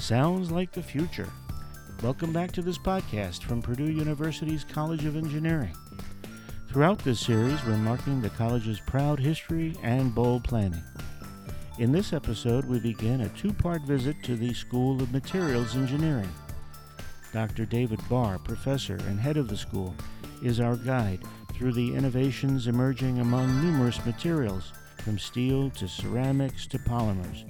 Sounds like the future. Welcome back to this podcast from Purdue University's College of Engineering. Throughout this series, we're marking the college's proud history and bold planning. In this episode, we begin a two part visit to the School of Materials Engineering. Dr. David Bahr, professor and head of the school, is our guide through the innovations emerging among numerous materials, from steel to ceramics to polymers.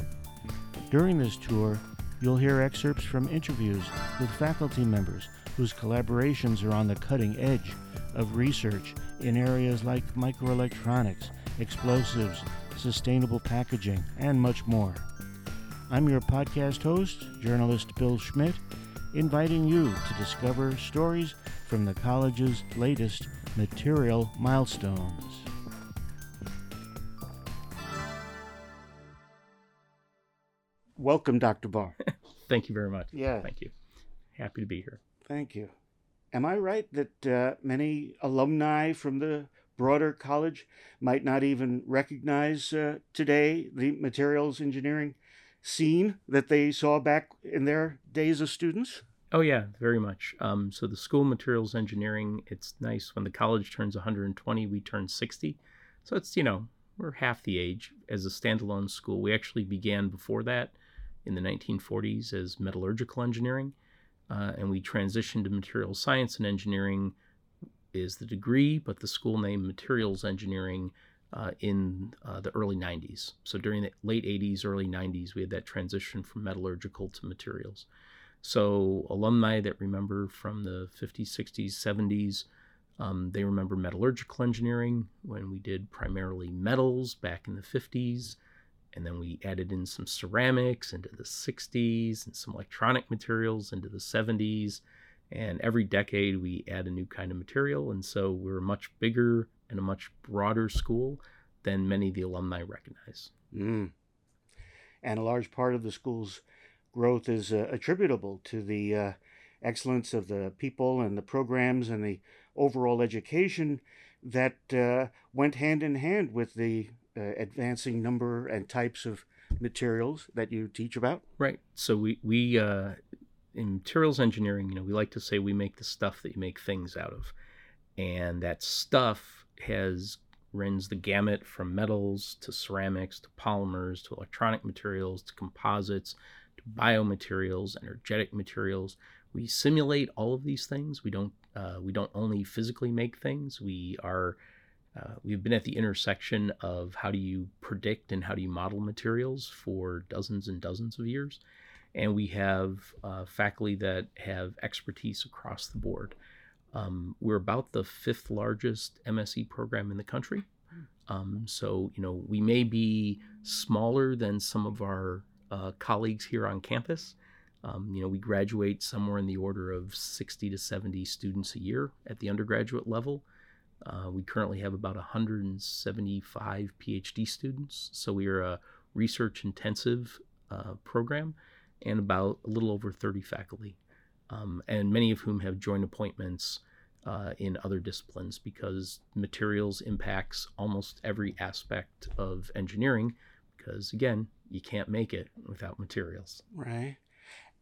During this tour, you'll hear excerpts from interviews with faculty members whose collaborations are on the cutting edge of research in areas like microelectronics, explosives, sustainable packaging, and much more. I'm your podcast host, journalist Bill Schmidt, inviting you to discover stories from the college's latest material milestones. Welcome, Dr. Bahr. Thank you very much. Yeah. Thank you. Happy to be here. Thank you. Am I right that uh, many alumni from the broader college might not even recognize uh, today the materials engineering scene that they saw back in their days as students? Oh yeah, very much. Um, so the school materials engineering, it's nice when the college turns 120, we turn 60. So it's you know we're half the age as a standalone school. We actually began before that in the 1940s as metallurgical engineering, uh, and we transitioned to materials science and engineering is the degree, but the school name materials engineering uh, in uh, the early 90s. So during the late 80s, early 90s, we had that transition from metallurgical to materials. So alumni that remember from the 50s, 60s, 70s, um, they remember metallurgical engineering when we did primarily metals back in the 50s. And then we added in some ceramics into the 60s and some electronic materials into the 70s. And every decade we add a new kind of material. And so we're a much bigger and a much broader school than many of the alumni recognize. Mm. And a large part of the school's growth is uh, attributable to the uh, excellence of the people and the programs and the overall education that uh, went hand in hand with the uh, advancing number and types of materials that you teach about. Right. So we we uh, in materials engineering, you know, we like to say we make the stuff that you make things out of, and that stuff has runs the gamut from metals to ceramics to polymers to electronic materials to composites to biomaterials, energetic materials. We simulate all of these things. We don't uh, we don't only physically make things. We are uh, we've been at the intersection of how do you predict and how do you model materials for dozens and dozens of years, and we have uh, faculty that have expertise across the board. Um, we're about the fifth largest MSE program in the country. Um, so, you know, we may be smaller than some of our uh, colleagues here on campus. Um, you know, we graduate somewhere in the order of 60 to 70 students a year at the undergraduate level. Uh, we currently have about 175 PhD students. So we are a research intensive uh, program and about a little over 30 faculty, um, and many of whom have joint appointments uh, in other disciplines because materials impacts almost every aspect of engineering because again you can't make it without materials right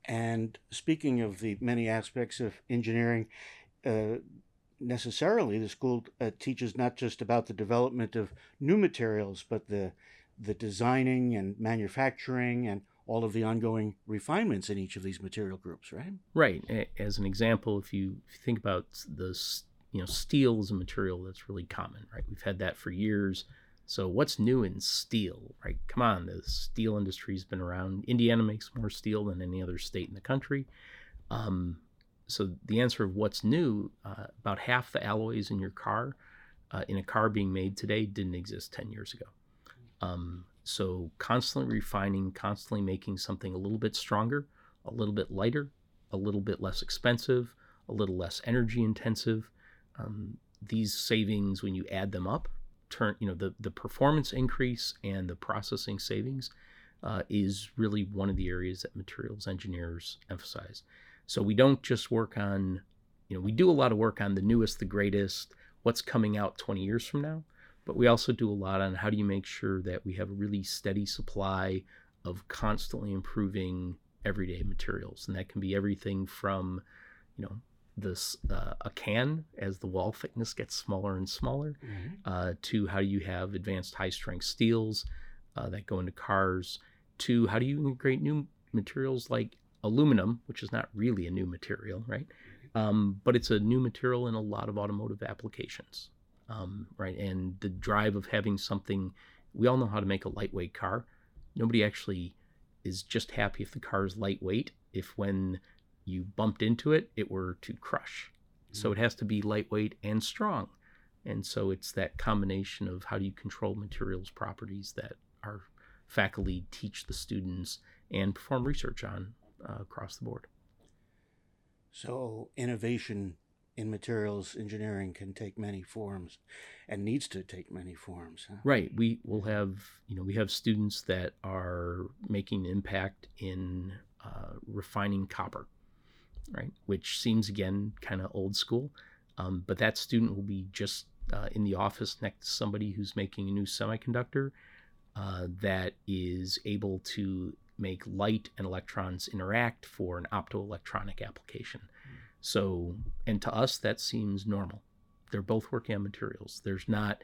and speaking of the many aspects of engineering uh, necessarily the school uh, teaches not just about the development of new materials but the the designing and manufacturing and all of the ongoing refinements in each of these material groups, right? Right. As an example, if you, think about the you know steel is a material that's really common, right? We've had that for years. So what's new in steel, right? Come on, the steel industry's been around. Indiana makes more steel than any other state in the country. Um, so the answer of what's new, uh, about half the alloys in your car, uh, in a car being made today, didn't exist 10 years ago. Um, so constantly refining, constantly making something a little bit stronger, a little bit lighter, a little bit less expensive, a little less energy intensive. Um, these savings, when you add them up, turn you know the the performance increase and the processing savings uh, is really one of the areas that materials engineers emphasize. So we don't just work on, you know, we do a lot of work on the newest, the greatest, what's coming out 20 years from now but we also do a lot on how do you make sure that we have a really steady supply of constantly improving everyday materials, and that can be everything from, you know, this uh, a can as the wall thickness gets smaller and smaller, mm-hmm. uh, to how do you have advanced high strength steels uh, that go into cars, to how do you integrate new materials like aluminum, which is not really a new material, right? Mm-hmm. Um, but it's a new material in a lot of automotive applications, um, right? And the drive of having something, we all know how to make a lightweight car. Nobody actually is just happy if the car is lightweight. If when you bumped into it, it were to crush. So it has to be lightweight and strong. And so it's that combination of how do you control materials properties that our faculty teach the students and perform research on uh, across the board. So innovation in materials engineering can take many forms and needs to take many forms. Huh? Right. We will have, you know, we have students that are making impact in uh, refining copper right? Which seems again kind of old school. Um, but that student will be just uh, in the office next to somebody who's making a new semiconductor uh, that is able to make light and electrons interact for an optoelectronic application. So, and to us, that seems normal. They're both working on materials. There's not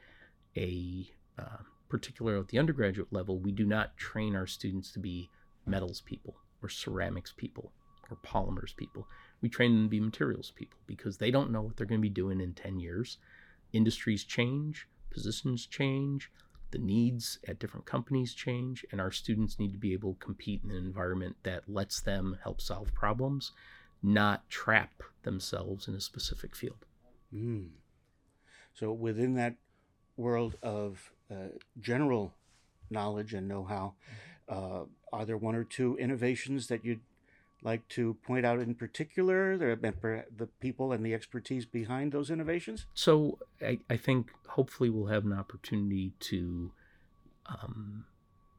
a, uh, particular at the undergraduate level, we do not train our students to be metals people or ceramics people or polymers people. We train them to be materials people because they don't know what they're going to be doing in 10 years. Industries change, positions change, the needs at different companies change, and our students need to be able to compete in an environment that lets them help solve problems, not trap themselves in a specific field. Mm. So, within that world of uh, general knowledge and know how, uh, are there one or two innovations that you'd like to point out in particular the, people and the expertise behind those innovations? So I, I think hopefully we'll have an opportunity to um,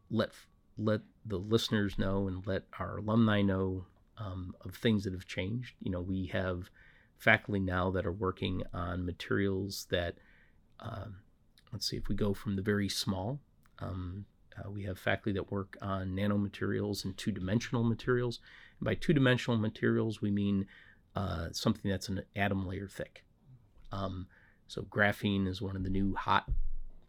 let let the listeners know and let our alumni know um, of things that have changed. You know, we have faculty now that are working on materials that, um, let's see, if we go from the very small, um, uh, we have faculty that work on nanomaterials and two dimensional materials. And by two dimensional materials, we mean uh, something that's an atom layer thick. Um, so graphene is one of the new hot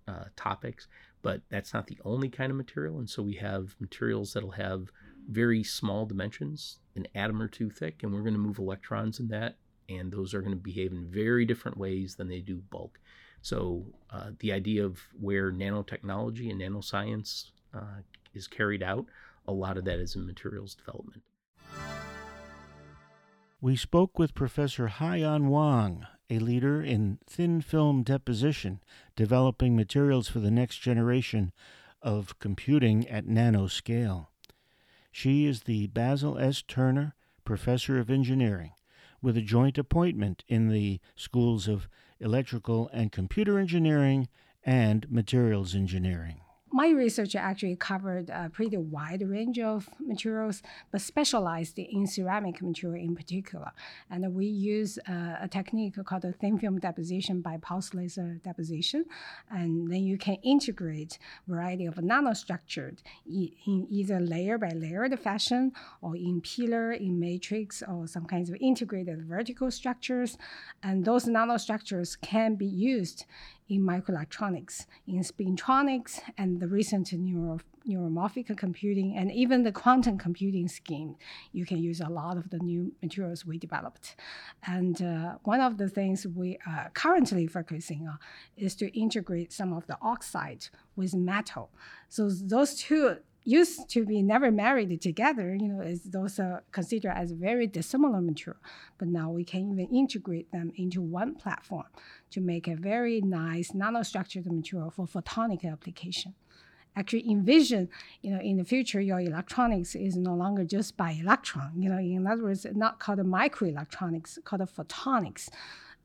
uh, topics, but that's not the only kind of material. And so we have materials that'll have very small dimensions, an atom or two thick, and we're going to move electrons in that, and those are going to behave in very different ways than they do bulk. So uh, the idea of where nanotechnology and nanoscience uh, is carried out, a lot of that is in materials development. We spoke with Professor Haiyan Wang, a leader in thin film deposition, developing materials for the next generation of computing at nanoscale. She is the Basil S. Turner Professor of Engineering, with a joint appointment in the schools of Electrical and Computer Engineering and Materials Engineering my research actually covered a pretty wide range of materials, but specialized in ceramic material in particular. And we use uh, a technique called thin film deposition by pulse laser deposition. And then you can integrate variety of nanostructured in either layer by layer fashion or in pillar, in matrix, or some kinds of integrated vertical structures. And those nanostructures can be used in microelectronics, in spintronics, and the recent neuro, neuromorphic computing, and even the quantum computing scheme. You can use a lot of the new materials we developed. And uh, one of the things we are currently focusing on is to integrate some of the oxide with metal. So those two used to be never married together, you know, is those are considered as very dissimilar material. But now we can even integrate them into one platform to make a very nice nanostructured material for photonic application. Actually, envision, you know, in the future, your electronics is no longer just by electron. You know, in other words, not called microelectronics, called photonics,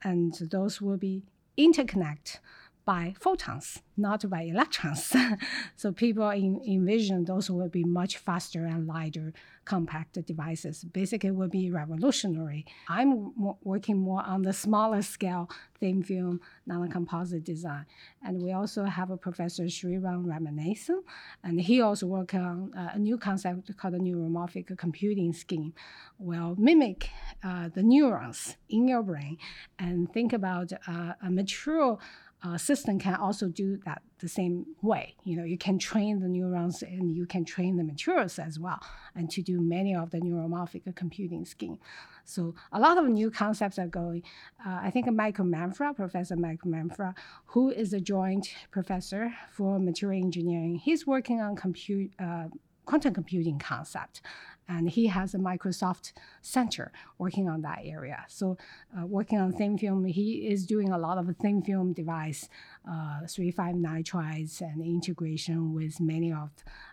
and those will be interconnect by photons, not by electrons. so people in, envision those will be much faster and lighter compact devices. Basically, will be revolutionary. I'm working more on the smaller scale thin film nanocomposite design, and we also have a professor Sriram Ramanathan, and he also work on uh, a new concept called the neuromorphic computing scheme. Will mimic uh, the neurons in your brain and think about uh, a mature uh, system can also do that the same way. You know, you can train the neurons and you can train the materials as well, and to do many of the neuromorphic computing scheme. So a lot of new concepts are going. Uh, I think Michael Manfra, Professor Michael Manfra, who is a joint professor for material engineering, he's working on compute. Uh, quantum computing concept and he has a Microsoft Center working on that area. So, uh, working on thin film, he is doing a lot of thin film device, uh, 3,5 nitrides, and integration with many of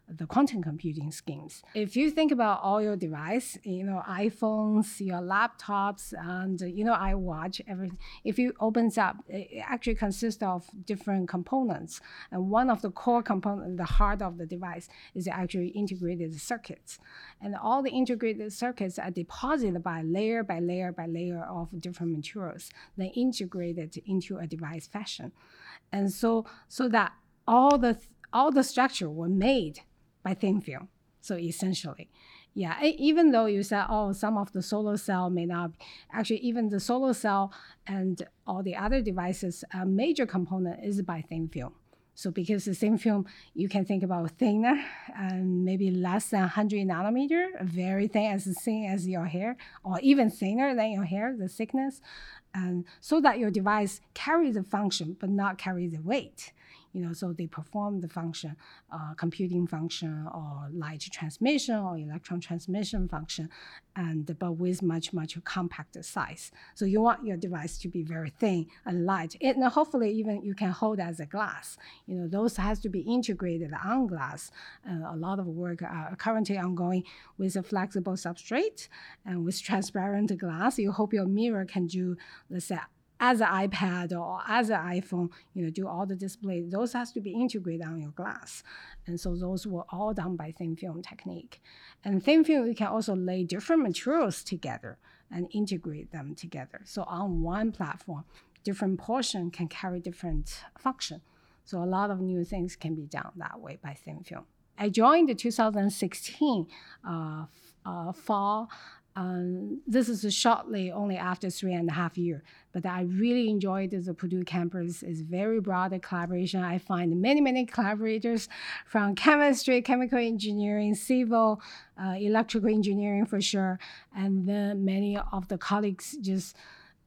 the quantum computing schemes. If you think about all your device, you know, iPhones, your laptops, and you know, iWatch, everything. If you opens up, it actually consists of different components, and one of the core components, the heart of the device, is actually integrated circuits, and all the integrated circuits are deposited by layer by layer by layer of different materials, then integrated into a device fashion, and so so that all the all the structure were made by thin film. So essentially, yeah, even though you said, oh, some of the solar cell may not, actually, even the solar cell and all the other devices, a major component is by thin film. So because the thin film, you can think about thinner and maybe less than 100 nanometer, very thin, as thin as your hair, or even thinner than your hair, the thickness, and so that your device carries the function but not carry the weight you know, so they perform the function, uh, computing function or light transmission or electron transmission function, and but with much much compact size. So you want your device to be very thin and light, and hopefully even you can hold as a glass. You know, those has to be integrated on glass. Uh, a lot of work are currently ongoing with a flexible substrate and with transparent glass. You hope your mirror can do, let's say, as an iPad or as an iPhone, you know, do all the display. Those has to be integrated on your glass. And so those were all done by thin film technique. And thin film, you can also lay different materials together and integrate them together. So on one platform, different portion can carry different function. So a lot of new things can be done that way by thin film. I joined the 2016 uh, uh, fall um, this is shortly only after three and a half year, but I really enjoyed the Purdue campus. It's very broad collaboration. I find many, many collaborators from chemistry, chemical engineering, civil, uh, electrical engineering for sure, and then many of the colleagues just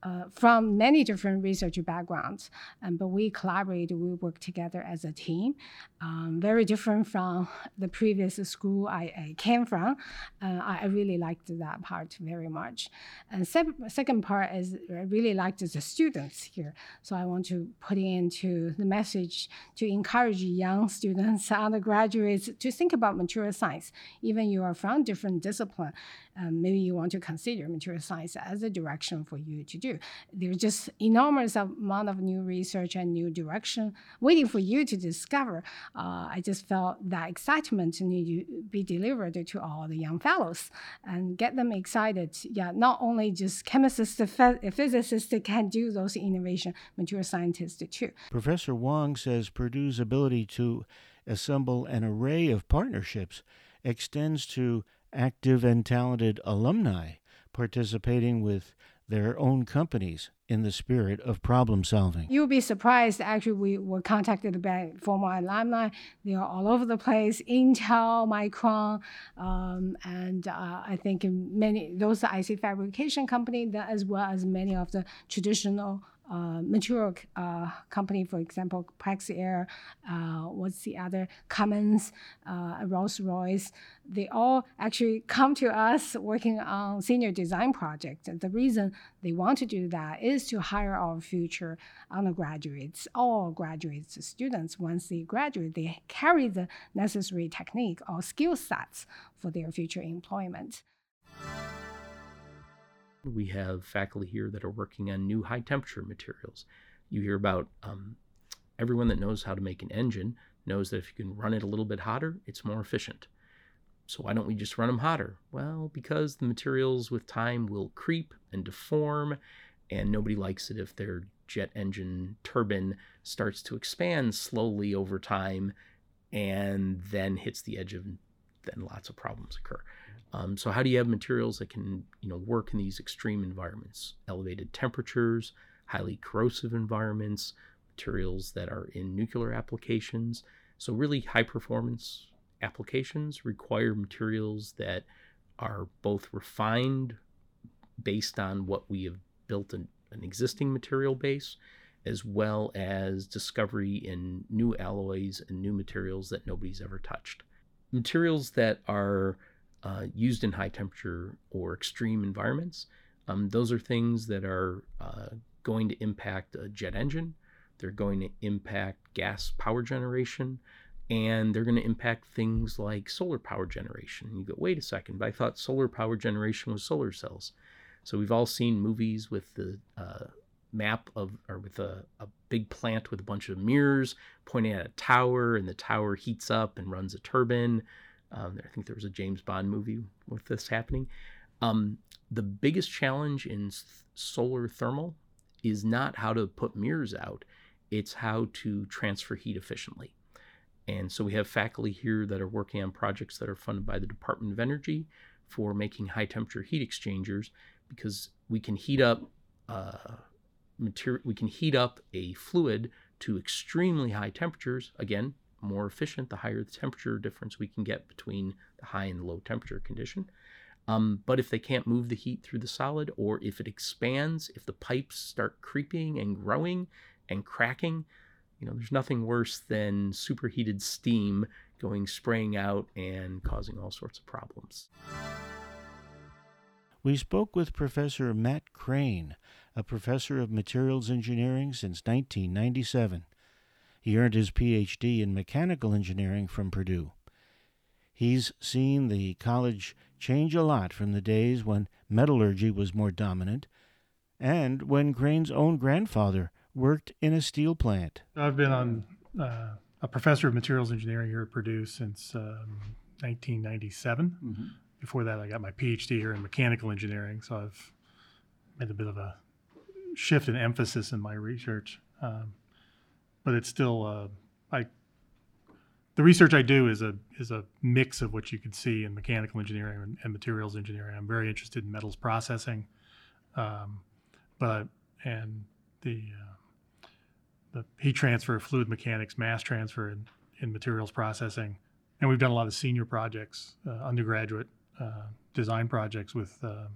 uh, from many different research backgrounds, um, but we collaborate, we work together as a team. Um, very different from the previous school I, I came from. Uh, I, really liked that part very much. And se- second part is I really liked the students here. So I want to put into the message to encourage young students, undergraduates to think about material science. Even you are from different discipline, um, maybe you want to consider material science as a direction for you to do. There's just enormous amount of new research and new direction waiting for you to discover. Uh, I just felt that excitement need to be delivered to all the young fellows and get them excited. Yeah, not only just chemists, physicists can do those innovation, material scientists too. Professor Wang says Purdue's ability to assemble an array of partnerships extends to active and talented alumni participating with their own companies in the spirit of problem solving. You'll be surprised. Actually, we were contacted by former alumni. They are all over the place Intel, Micron, um, and uh, I think many, those IC fabrication companies, as well as many of the traditional uh, material uh, company, for example, Praxair, uh, what's the other, Cummins, uh, Rolls Royce, they all actually come to us working on senior design projects. The reason they want to do that is to hire our future undergraduates, all graduates, students. Once they graduate, they carry the necessary technique or skill sets for their future employment. We have faculty here that are working on new high temperature materials. You hear about um, everyone that knows how to make an engine knows that if you can run it a little bit hotter, it's more efficient. So why don't we just run them hotter? Well, because the materials with time will creep and deform, and nobody likes it if their jet engine turbine starts to expand slowly over time and then hits the edge of then lots of problems occur. Um, so how do you have materials that can you know work in these extreme environments, elevated temperatures, highly corrosive environments, materials that are in nuclear applications. So really high performance applications require materials that are both refined based on what we have built an, an existing material base as well as discovery in new alloys and new materials that nobody's ever touched. Materials that are uh, used in high temperature or extreme environments, um, those are things that are uh, going to impact a jet engine, they're going to impact gas power generation, and they're going to impact things like solar power generation. And you go, wait a second, but I thought solar power generation was solar cells. So we've all seen movies with the uh, map of, or with a, a big plant with a bunch of mirrors pointing at a tower, and the tower heats up and runs a turbine. Um, I think there was a James Bond movie with this happening. Um, the biggest challenge in solar thermal is not how to put mirrors out, it's how to transfer heat efficiently. And so we have faculty here that are working on projects that are funded by the Department of Energy for making high temperature heat exchangers because we can heat up uh, material, we can heat up a fluid to extremely high temperatures. Again, more efficient the higher the temperature difference we can get between the high and the low temperature condition. Um, but if they can't move the heat through the solid, or if it expands, if the pipes start creeping and growing and cracking, you know, there's nothing worse than superheated steam going spraying out and causing all sorts of problems. We spoke with Professor Matt Krane, a professor of materials engineering since 1997. He earned his PhD in mechanical engineering from Purdue. He's seen the college change a lot from the days when metallurgy was more dominant and when Krane's own grandfather worked in a steel plant. I've been on uh, a professor of materials engineering here at Purdue since um, 1997. Mm-hmm. Before that, I got my PhD here in mechanical engineering, so I've made a bit of a shift in emphasis in my research. Um, but it's still, uh, I the research I do is a is a mix of what you could see in mechanical engineering and, and materials engineering. I'm very interested in metals processing, um, but and the uh, the heat transfer, fluid mechanics, mass transfer in, in materials processing, and we've done a lot of senior projects, uh, undergraduate uh, design projects with uh,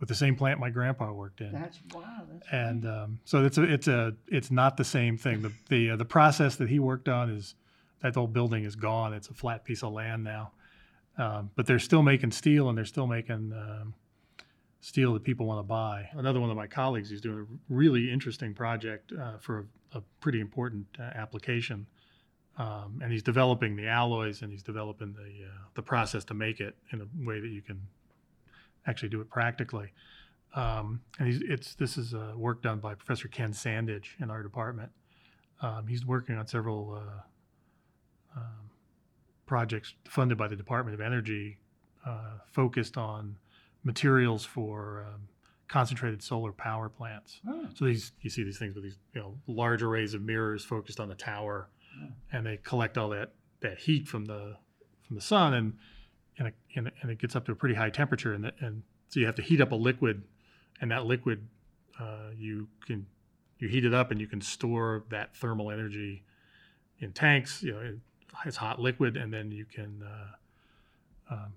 with the same plant my grandpa worked in. That's wow. That's and um, so it's a it's a it's not the same thing. The the uh, the process that he worked on is that old building is gone. It's a flat piece of land now. Um, but they're still making steel and they're still making um, steel that people want to buy. Another one of my colleagues is doing a really interesting project uh, for a, a, pretty important uh, application. Um, and he's developing the alloys and he's developing the, uh, the process to make it in a way that you can actually do it practically. Um, and it's this is uh, work done by Professor Ken Sandhage in our department. Um, he's working on several uh, um, projects funded by the Department of Energy uh, focused on materials for um, concentrated solar power plants. Oh. So these you see these things with these you know large arrays of mirrors focused on the tower, oh. and they collect all that that heat from the from the sun, and and it, and it gets up to a pretty high temperature, and the, and so you have to heat up a liquid, and that liquid uh, you can you heat it up and you can store that thermal energy in tanks, you know, it's hot liquid, and then you can uh, um,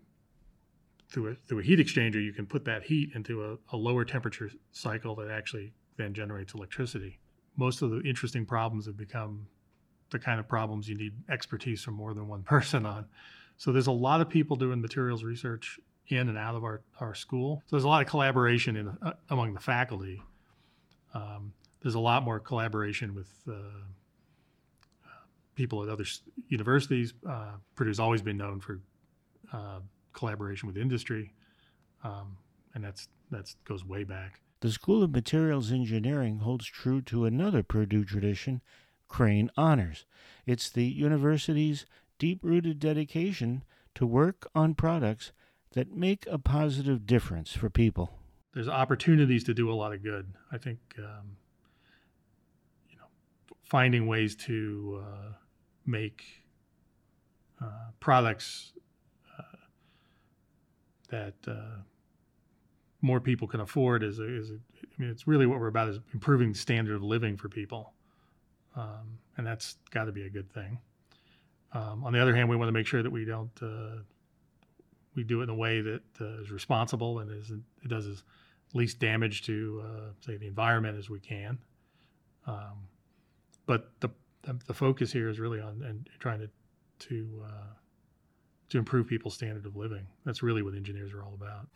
through a through a heat exchanger you can put that heat into a, a lower temperature cycle that actually then generates electricity. Most of the interesting problems have become the kind of problems you need expertise from more than one person on. So there's a lot of people doing materials research in and out of our, our school. So there's a lot of collaboration in, uh, among the faculty. Um, there's a lot more collaboration with uh, people at other universities. Uh, Purdue's always been known for uh, collaboration with industry, um, and that's that goes way back. The School of Materials Engineering holds true to another Purdue tradition, Krane Honors. It's the university's deep rooted dedication to work on products that make a positive difference for people. There's opportunities to do a lot of good. I think, um, you know, finding ways to uh, make uh, products uh, that uh, more people can afford is, a, is a, I mean, it's really what we're about is improving the standard of living for people. Um, and that's got to be a good thing. Um, on the other hand, we want to make sure that we don't uh, we do it in a way that uh, is responsible and is it does as least damage to uh, say the environment as we can. Um, but the the focus here is really on and trying to to uh, to improve people's standard of living. That's really what engineers are all about.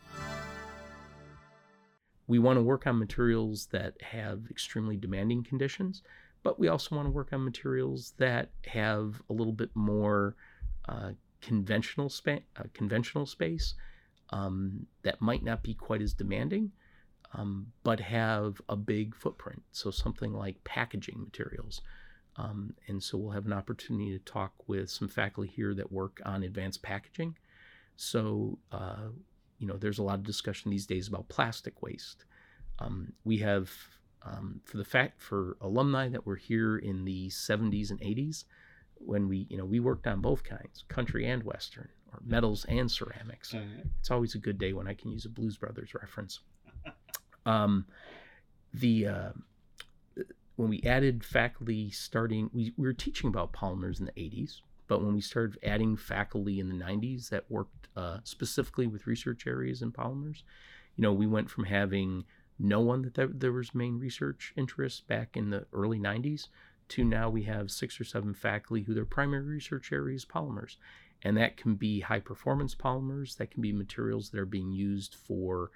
We want to work on materials that have extremely demanding conditions, but we also want to work on materials that have a little bit more uh, conventional, spa- uh, conventional space um, that might not be quite as demanding, um, but have a big footprint. So something like packaging materials. Um, and so we'll have an opportunity to talk with some faculty here that work on advanced packaging. So, uh, you know, there's a lot of discussion these days about plastic waste. Um, we have, um, for the fact for alumni that were here in the 70s and 80s, when we, you know, we worked on both kinds, country and western, or metals and ceramics. It's always a good day when I can use a Blues Brothers reference. Um, the uh, when we added faculty starting, we, we were teaching about polymers in the 80s, but when we started adding faculty in the 90s that worked uh, specifically with research areas in polymers, you know, we went from having no one that there, there was main research interest back in the early 90s to now we have six or seven faculty who their primary research area is polymers. And that can be high performance polymers, that can be materials that are being used for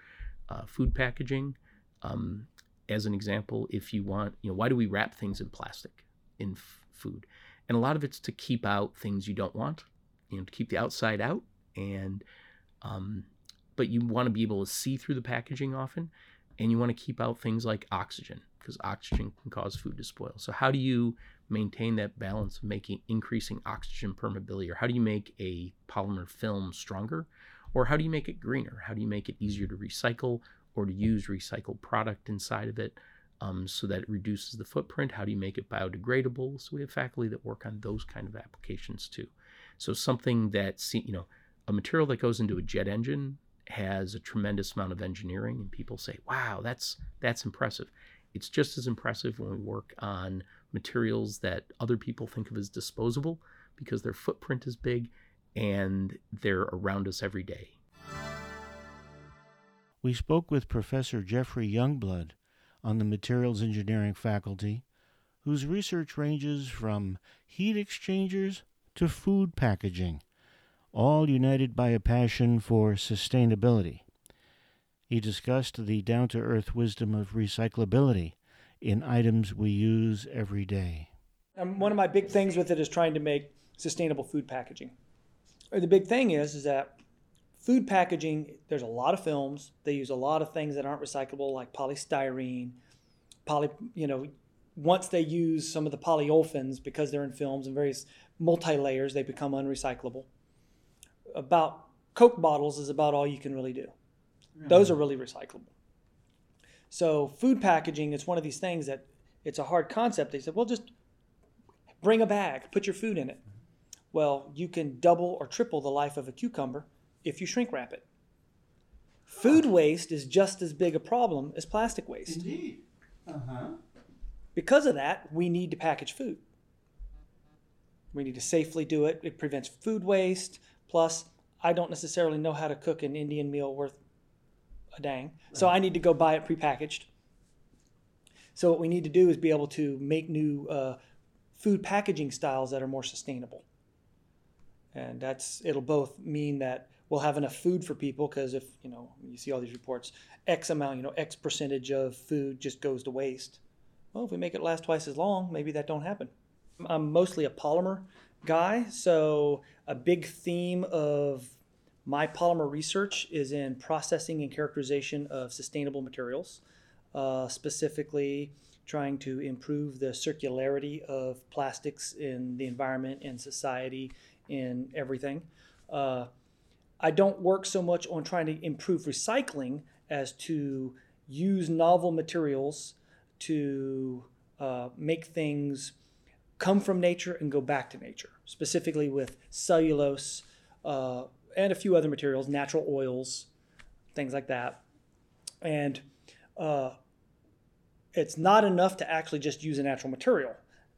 uh, food packaging. Um, as an example, if you want, you know, why do we wrap things in plastic in f- food? And a lot of it's to keep out things you don't want, you know, to keep the outside out. And, um, but you want to be able to see through the packaging often, and you want to keep out things like oxygen because oxygen can cause food to spoil. So how do you maintain that balance of making increasing oxygen permeability, or how do you make a polymer film stronger, or how do you make it greener? How do you make it easier to recycle or to use recycled product inside of it um, so that it reduces the footprint? How do you make it biodegradable? So we have faculty that work on those kind of applications too. So something that you know, a material that goes into a jet engine has a tremendous amount of engineering, and people say, "Wow, that's that's impressive." It's just as impressive when we work on materials that other people think of as disposable because their footprint is big and they're around us every day. We spoke with Professor Jeffrey Youngblood on the materials engineering faculty, whose research ranges from heat exchangers to food packaging, all united by a passion for sustainability. He discussed the down to earth wisdom of recyclability in items we use every day. Um, one of my big things with it is trying to make sustainable food packaging. The big thing is is that food packaging there's a lot of films they use a lot of things that aren't recyclable like polystyrene poly you know once they use some of the polyolefins because they're in films and various multi layers they become unrecyclable about coke bottles is about all you can really do those are really recyclable. So food packaging, it's one of these things that it's a hard concept. They said, well, just bring a bag, put your food in it. Well, you can double or triple the life of a cucumber if you shrink wrap it. Food waste is just as big a problem as plastic waste. Indeed. Uh-huh. Because of that, we need to package food. We need to safely do it. It prevents food waste. Plus, I don't necessarily know how to cook an Indian meal worth a dang. So I need to go buy it prepackaged. So what we need to do is be able to make new uh, food packaging styles that are more sustainable. And that's it'll both mean that we'll have enough food for people because if you know you see all these reports, X amount, you know, X percentage of food just goes to waste. Well, if we make it last twice as long, maybe that don't happen. I'm mostly a polymer guy, so a big theme of my polymer research is in processing and characterization of sustainable materials, uh, specifically trying to improve the circularity of plastics in the environment, in society, in everything. Uh, I don't work so much on trying to improve recycling as to use novel materials to uh, make things come from nature and go back to nature, specifically with cellulose uh, and a few other materials, natural oils, things like that. And uh, it's not enough to actually just use a natural material.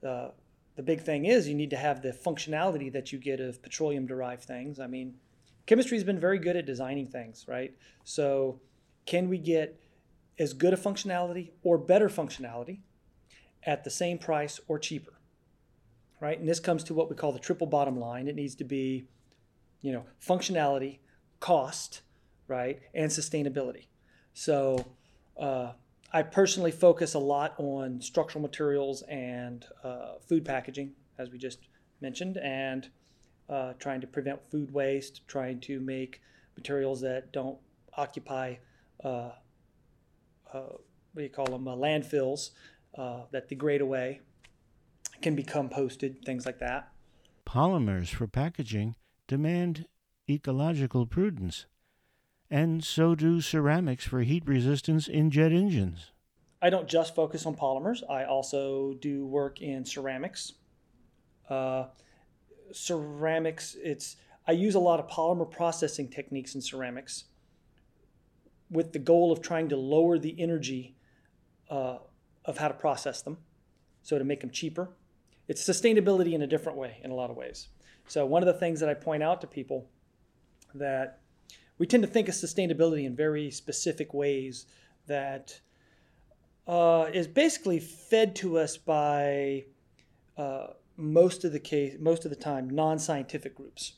Uh, the big thing is you need to have the functionality that you get of petroleum derived things. I mean, chemistry has been very good at designing things, right? So, can we get as good a functionality or better functionality at the same price or cheaper? Right? And this comes to what we call the triple bottom line. It needs to be, you know, functionality, cost, right, and sustainability. So, uh, I personally focus a lot on structural materials and uh, food packaging, as we just mentioned, and uh, trying to prevent food waste, trying to make materials that don't occupy, uh, uh what do you call them, uh, landfills that degrade away, can be composted, things like that. Polymers for packaging demand ecological prudence and so do ceramics for heat resistance in jet engines. I don't just focus on polymers, I also do work in ceramics. Uh, ceramics, it's I use a lot of polymer processing techniques in ceramics with the goal of trying to lower the energy uh, of how to process them, so to make them cheaper. It's sustainability in a different way, in a lot of ways. So one of the things that I point out to people that we tend to think of sustainability in very specific ways that uh, is basically fed to us by uh, most of the case, most of the time, non-scientific groups.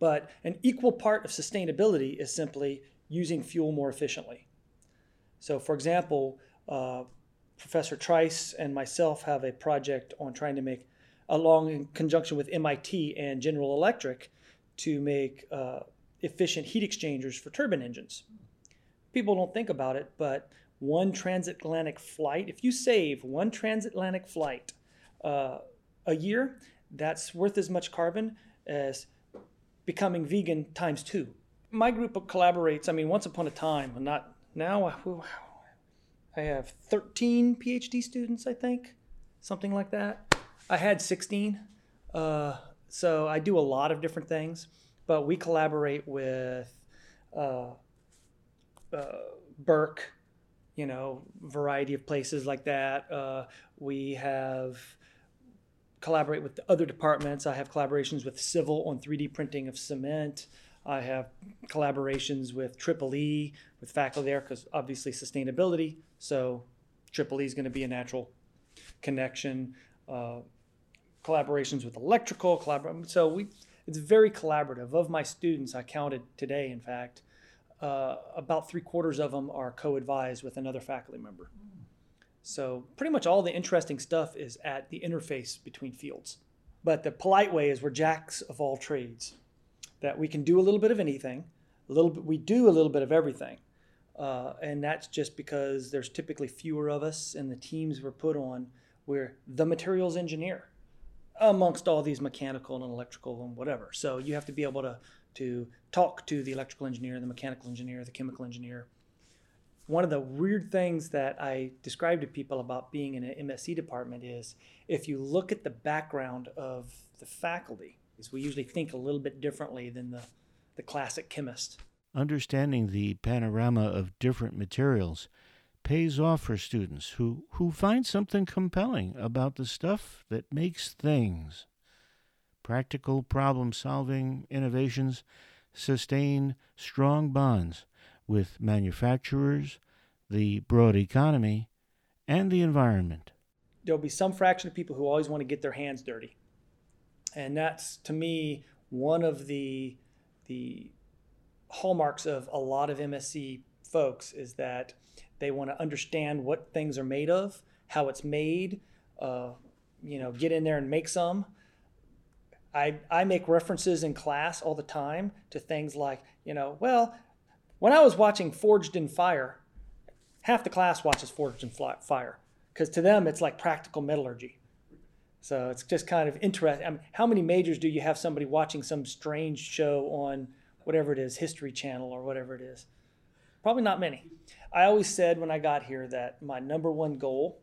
But an equal part of sustainability is simply using fuel more efficiently. So, for example, uh, Professor Trice and myself have a project on trying to make, along in conjunction with MIT and General Electric, to make uh, efficient heat exchangers for turbine engines. People don't think about it, but one transatlantic flight, if you save one transatlantic flight uh, a year, that's worth as much carbon as becoming vegan times two. My group collaborates, I mean, once upon a time, not now, I have 13 PhD students, I think, something like that. I had 16. Uh, so I do a lot of different things but we collaborate with uh, uh, Birck, you know, variety of places like that. Uh, we have collaborate with the other departments. I have collaborations with Civil on 3D printing of cement. I have collaborations with Triple E, with faculty there, because obviously sustainability. So Triple E is going to be a natural connection. Uh, collaborations with electrical, collabor- so we it's very collaborative. Of my students, I counted today, in fact, uh, about three quarters of them are co-advised with another faculty member. So pretty much all the interesting stuff is at the interface between fields. But the polite way is we're jacks of all trades. That we can do a little bit of anything, a little bit. We do a little bit of everything, uh, and that's just because there's typically fewer of us, and the teams we're put on. We're the materials engineer amongst all these mechanical and electrical and whatever. So you have to be able to to talk to the electrical engineer, the mechanical engineer, the chemical engineer. One of the weird things that I describe to people about being in an MSE department is if you look at the background of the faculty, is we usually think a little bit differently than the, the classic chemist. Understanding the panorama of different materials pays off for students who, who find something compelling about the stuff that makes things. Practical problem solving innovations sustain strong bonds with manufacturers, the broad economy, and the environment. There'll be some fraction of people who always want to get their hands dirty. And that's, to me, one of the, the hallmarks of a lot of MSE folks is that they want to understand what things are made of, how it's made, uh, you know, get in there and make some. I, I make references in class all the time to things like, you know, well, when I was watching Forged in Fire, half the class watches Forged in Fire. because to them it's like practical metallurgy. So it's just kind of interesting. I mean, how many majors do you have somebody watching some strange show on whatever it is, History Channel or whatever it is? Probably not many. I always said when I got here that my number one goal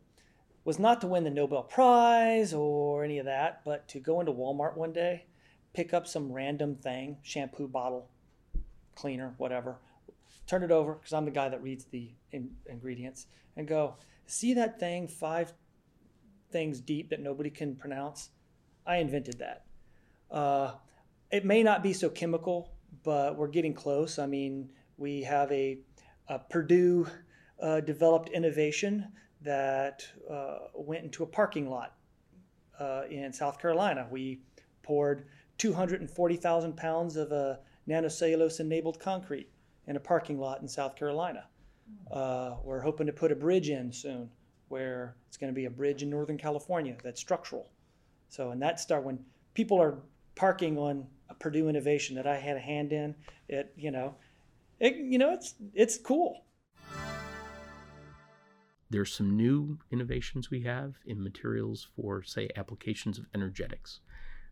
was not to win the Nobel Prize or any of that, but to go into Walmart one day, pick up some random thing, shampoo bottle, cleaner, whatever, turn it over because I'm the guy that reads the in- ingredients, and go, see that thing five things deep that nobody can pronounce? I invented that. Uh, it may not be so chemical, but we're getting close. I mean, we have a uh, Purdue uh, developed innovation that uh, went into a parking lot uh, in South Carolina. We poured 240,000 pounds of a nanocellulose enabled concrete in a parking lot in South Carolina. Uh, we're hoping to put a bridge in soon where it's going to be a bridge in Northern California that's structural. So, and that start when people are parking on a Purdue innovation that I had a hand in, it, you know, it, you know, it's it's cool. There's some new innovations we have in materials for, say, applications of energetics.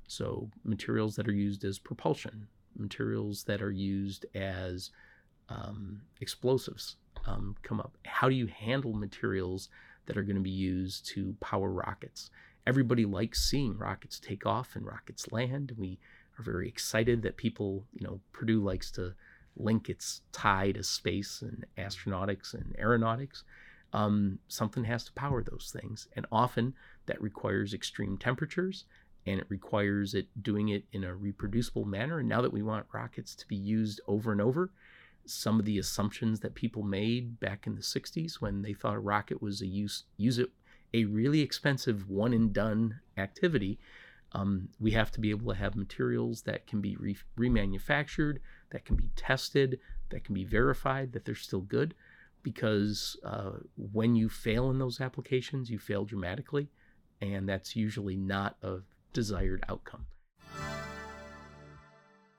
So materials that are used as propulsion, materials that are used as um, explosives um, come up. How do you handle materials that are going to be used to power rockets? Everybody likes seeing rockets take off and rockets land. We are very excited that people, you know, Purdue likes to link its tie to space and astronautics and aeronautics. Um, something has to power those things. And often that requires extreme temperatures and it requires it doing it in a reproducible manner. And now that we want rockets to be used over and over, some of the assumptions that people made back in the 60s when they thought a rocket was a use use it a really expensive one and done activity um, we have to be able to have materials that can be re- remanufactured that can be tested, that can be verified that they're still good. Because uh, when you fail in those applications, you fail dramatically, and that's usually not a desired outcome.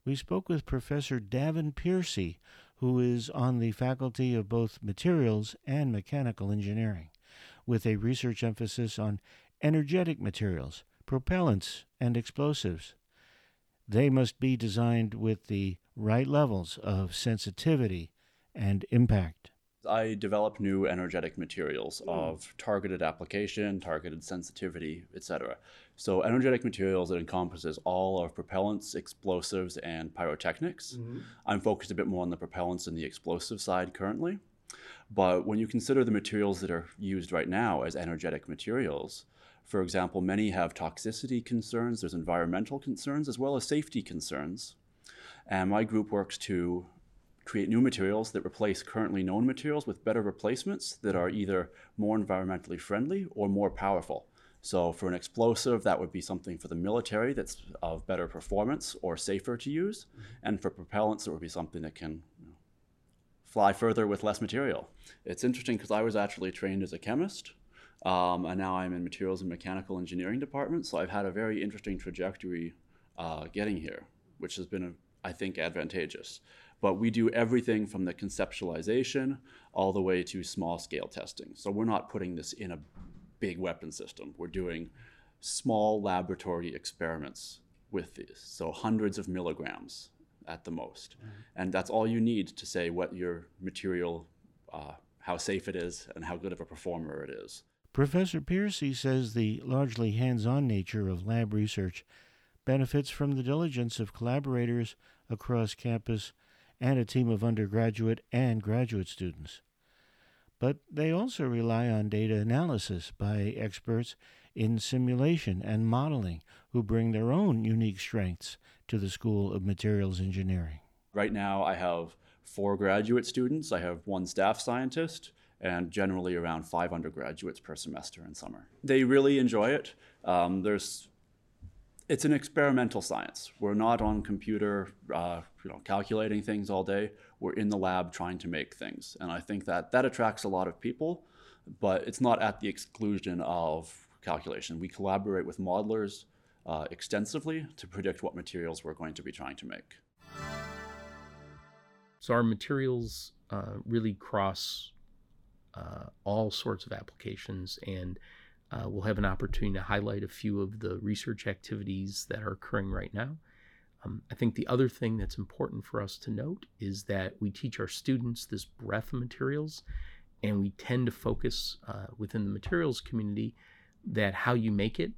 We spoke with Professor Davin Piercey, who is on the faculty of both materials and mechanical engineering, with a research emphasis on energetic materials, propellants, and explosives. They must be designed with the right levels of sensitivity and impact. I develop new energetic materials of targeted application, targeted sensitivity, etc. So energetic materials that encompasses all of propellants, explosives, and pyrotechnics. Mm-hmm. I'm focused a bit more on the propellants and the explosive side currently. But when you consider the materials that are used right now as energetic materials, for example, many have toxicity concerns, there's environmental concerns, as well as safety concerns. And my group works to create new materials that replace currently known materials with better replacements that are either more environmentally friendly or more powerful. So, for an explosive, that would be something for the military that's of better performance or safer to use. Mm-hmm. And for propellants, it would be something that can you know, fly further with less material. It's interesting because I was actually trained as a chemist. Um, and now I'm in materials and mechanical engineering department. So I've had a very interesting trajectory uh, getting here, which has been a I think, advantageous. But we do everything from the conceptualization all the way to small scale testing. So we're not putting this in a big weapon system. We're doing small laboratory experiments with these. So hundreds of milligrams at the most. Mm-hmm. And that's all you need to say what your material, uh, how safe it is, and how good of a performer it is. Professor Piercey says the largely hands on nature of lab research benefits from the diligence of collaborators across campus and a team of undergraduate and graduate students. But they also rely on data analysis by experts in simulation and modeling who bring their own unique strengths to the School of Materials Engineering. Right now, I have four graduate students, I have one staff scientist, and generally around five undergraduates per semester in summer. They really enjoy it. Um, there's it's an experimental science. We're not on computer, uh, you know, calculating things all day. We're in the lab trying to make things, and I think that that attracts a lot of people, but it's not at the exclusion of calculation. We collaborate with modelers uh, extensively to predict what materials we're going to be trying to make. So our materials uh, really cross uh, all sorts of applications. And uh, we'll have an opportunity to highlight a few of the research activities that are occurring right now. Um, I think the other thing that's important for us to note is that we teach our students this breadth of materials, and we tend to focus uh, within the materials community that how you make it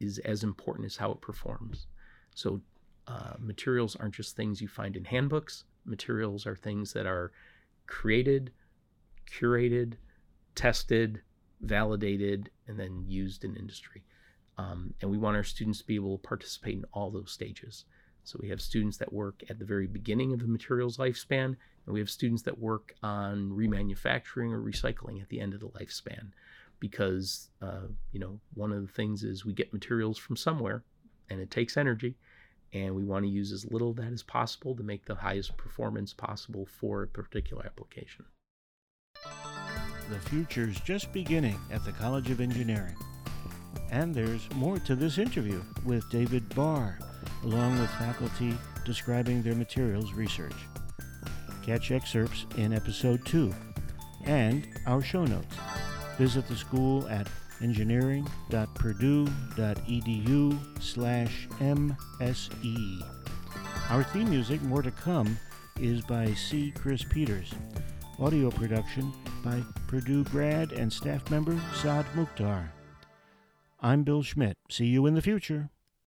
is as important as how it performs. So, uh, materials aren't just things you find in handbooks, materials are things that are created, curated, tested, validated, and then used in industry. Um, and we want our students to be able to participate in all those stages. So we have students that work at the very beginning of the material's lifespan, and we have students that work on remanufacturing or recycling at the end of the lifespan. Because uh, you know, one of the things is we get materials from somewhere, and it takes energy, and we want to use as little of that as possible to make the highest performance possible for a particular application. The future's just beginning at the College of Engineering. And there's more to this interview with David Bahr, along with faculty describing their materials research. Catch excerpts in episode 2 and our show notes. Visit the school at engineering.purdue.edu slash MSE. Our theme music, More to Come, is by C. Chris Peters. Audio production by Purdue grad and staff member Saad Mukhtar. I'm Bill Schmidt. See you in the future.